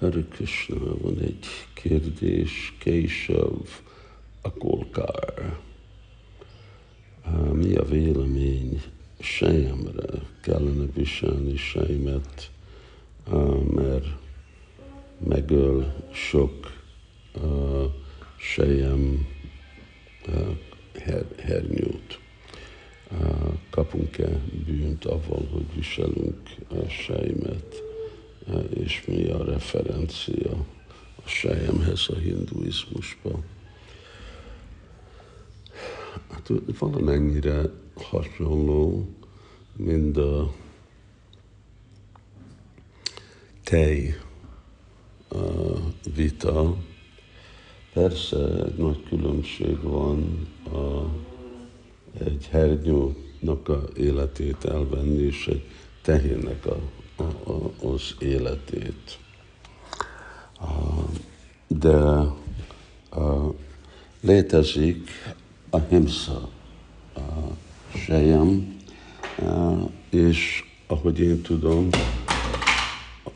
Hare Krishna, van egy kérdés, Késav Akolkár. Mi a vélemény sejemre? Kellene viselni sejmet, mert megöl sok sejem her, hernyót. Kapunk-e bűnt avval, hogy viselünk sejmet? És mi a referencia a sejemhez a hinduizmusban. Hát valamennyire hasonló, mint a tej a vita. Persze egy nagy különbség van a, egy hernyónak a életét elvenni, és egy tehénnek a az életét. De létezik a himsa, sejem, és ahogy én tudom,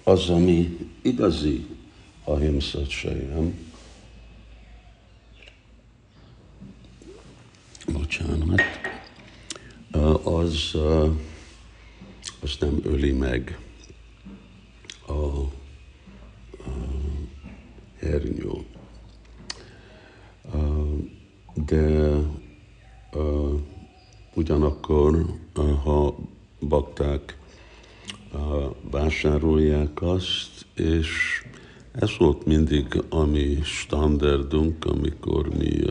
az, ami igazi a himsa sejem, bocsánat, az, az nem öli meg a, a hernyó. De ugyanakkor, ha bakták vásárolják azt, és ez volt mindig a mi standardunk, amikor mi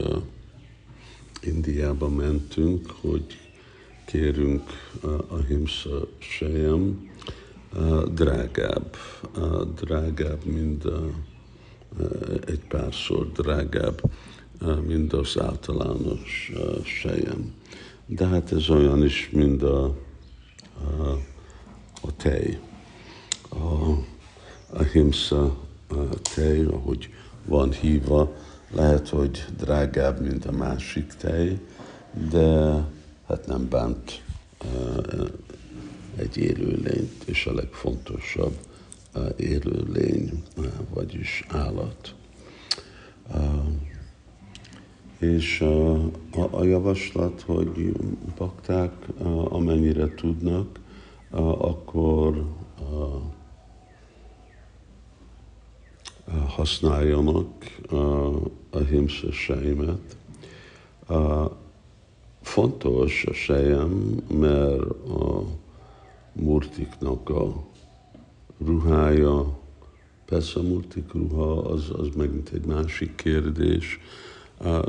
Indiába mentünk, hogy kérünk a himsa sejem, drágább, drágább, mint egy párszor drágább, mint az általános sejem. De hát ez olyan is, mint a, a, a tej. A, a himsa a tej, ahogy van hívva, lehet, hogy drágább, mint a másik tej, de hát nem bánt egy élőlényt, és a legfontosabb élőlény, vagyis állat. És a, a javaslat, hogy bakták amennyire tudnak, akkor használjanak a himsa sejmet. Fontos a sejem, mert a murtiknak a ruhája, persze a murtik ruha az, az megint egy másik kérdés,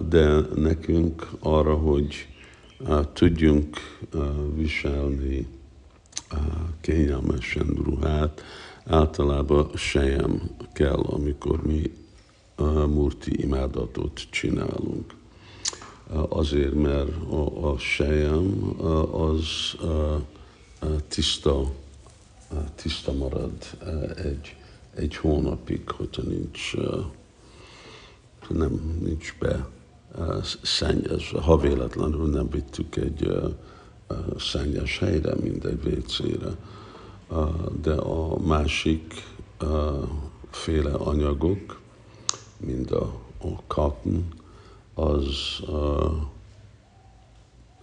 de nekünk arra, hogy tudjunk viselni kényelmesen ruhát, általában sejem kell, amikor mi murti imádatot csinálunk. Azért, mert a, a sejem az tiszta, tiszta marad egy, egy hónapig, hogyha nincs, nem nincs be szennyezve. Ha véletlenül nem vittük egy szennyes helyre, mint egy WC-re. De a másik féle anyagok, mint a, a cotton, az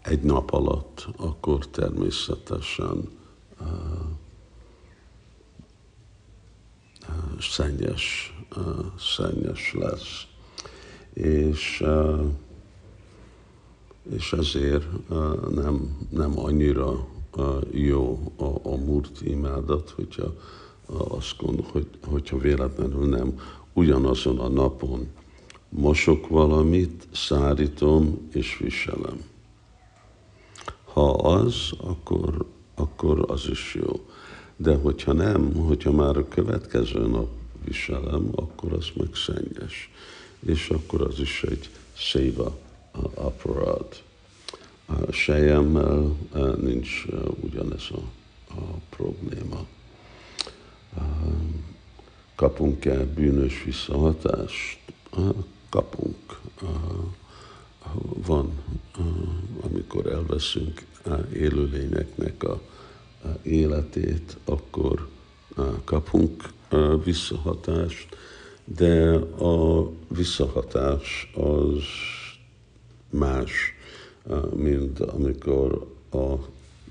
egy nap alatt, akkor természetesen uh, uh, szennyes, uh, szennyes lesz. És, uh, és ezért uh, nem, nem annyira uh, jó a, a murti imádat, hogyha uh, azt gondol, hogy, hogyha véletlenül nem ugyanazon a napon mosok valamit, szárítom és viselem. Ha az, akkor, akkor az is jó. De hogyha nem, hogyha már a következő nap viselem, akkor az meg szennyes. És akkor az is egy széva aparad. A sejemmel nincs ugyanez a, a probléma. Kapunk-e bűnös visszahatást? Kapunk van, amikor elveszünk élőlényeknek a életét, akkor kapunk visszahatást, de a visszahatás az más, mint amikor a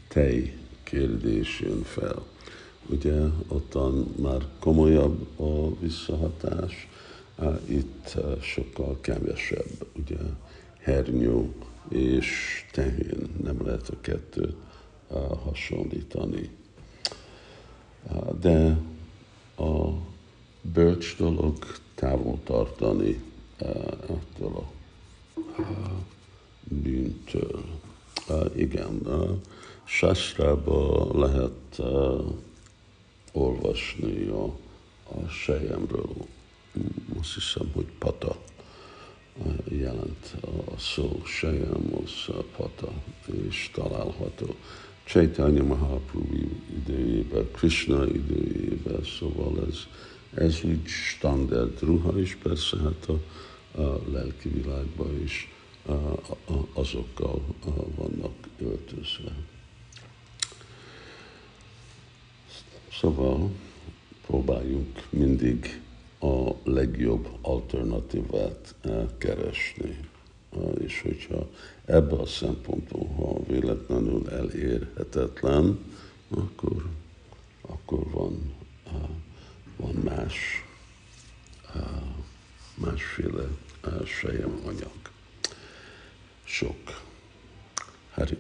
tej kérdés jön fel. Ugye ottan már komolyabb a visszahatás, itt sokkal kevesebb, ugye hernyó és tehén, nem lehet a kettőt hasonlítani. De a bölcs dolog távol tartani ettől a bűntől. Igen, Sastrában lehet olvasni a, a sejemről. Azt hiszem, hogy pata jelent a szó, sejem az pata, és található. Chaitanya Mahaprabhu időjében, Krishna időjében, szóval ez, ez úgy standard ruha, és persze hát a, a lelki világban is a, a, azokkal vannak öltözve. Szóval próbáljunk mindig a legjobb alternatívát keresni. És hogyha ebbe a szempontból, ha véletlenül elérhetetlen, akkor, akkor van, van más, másféle sejem anyag. Sok. Hari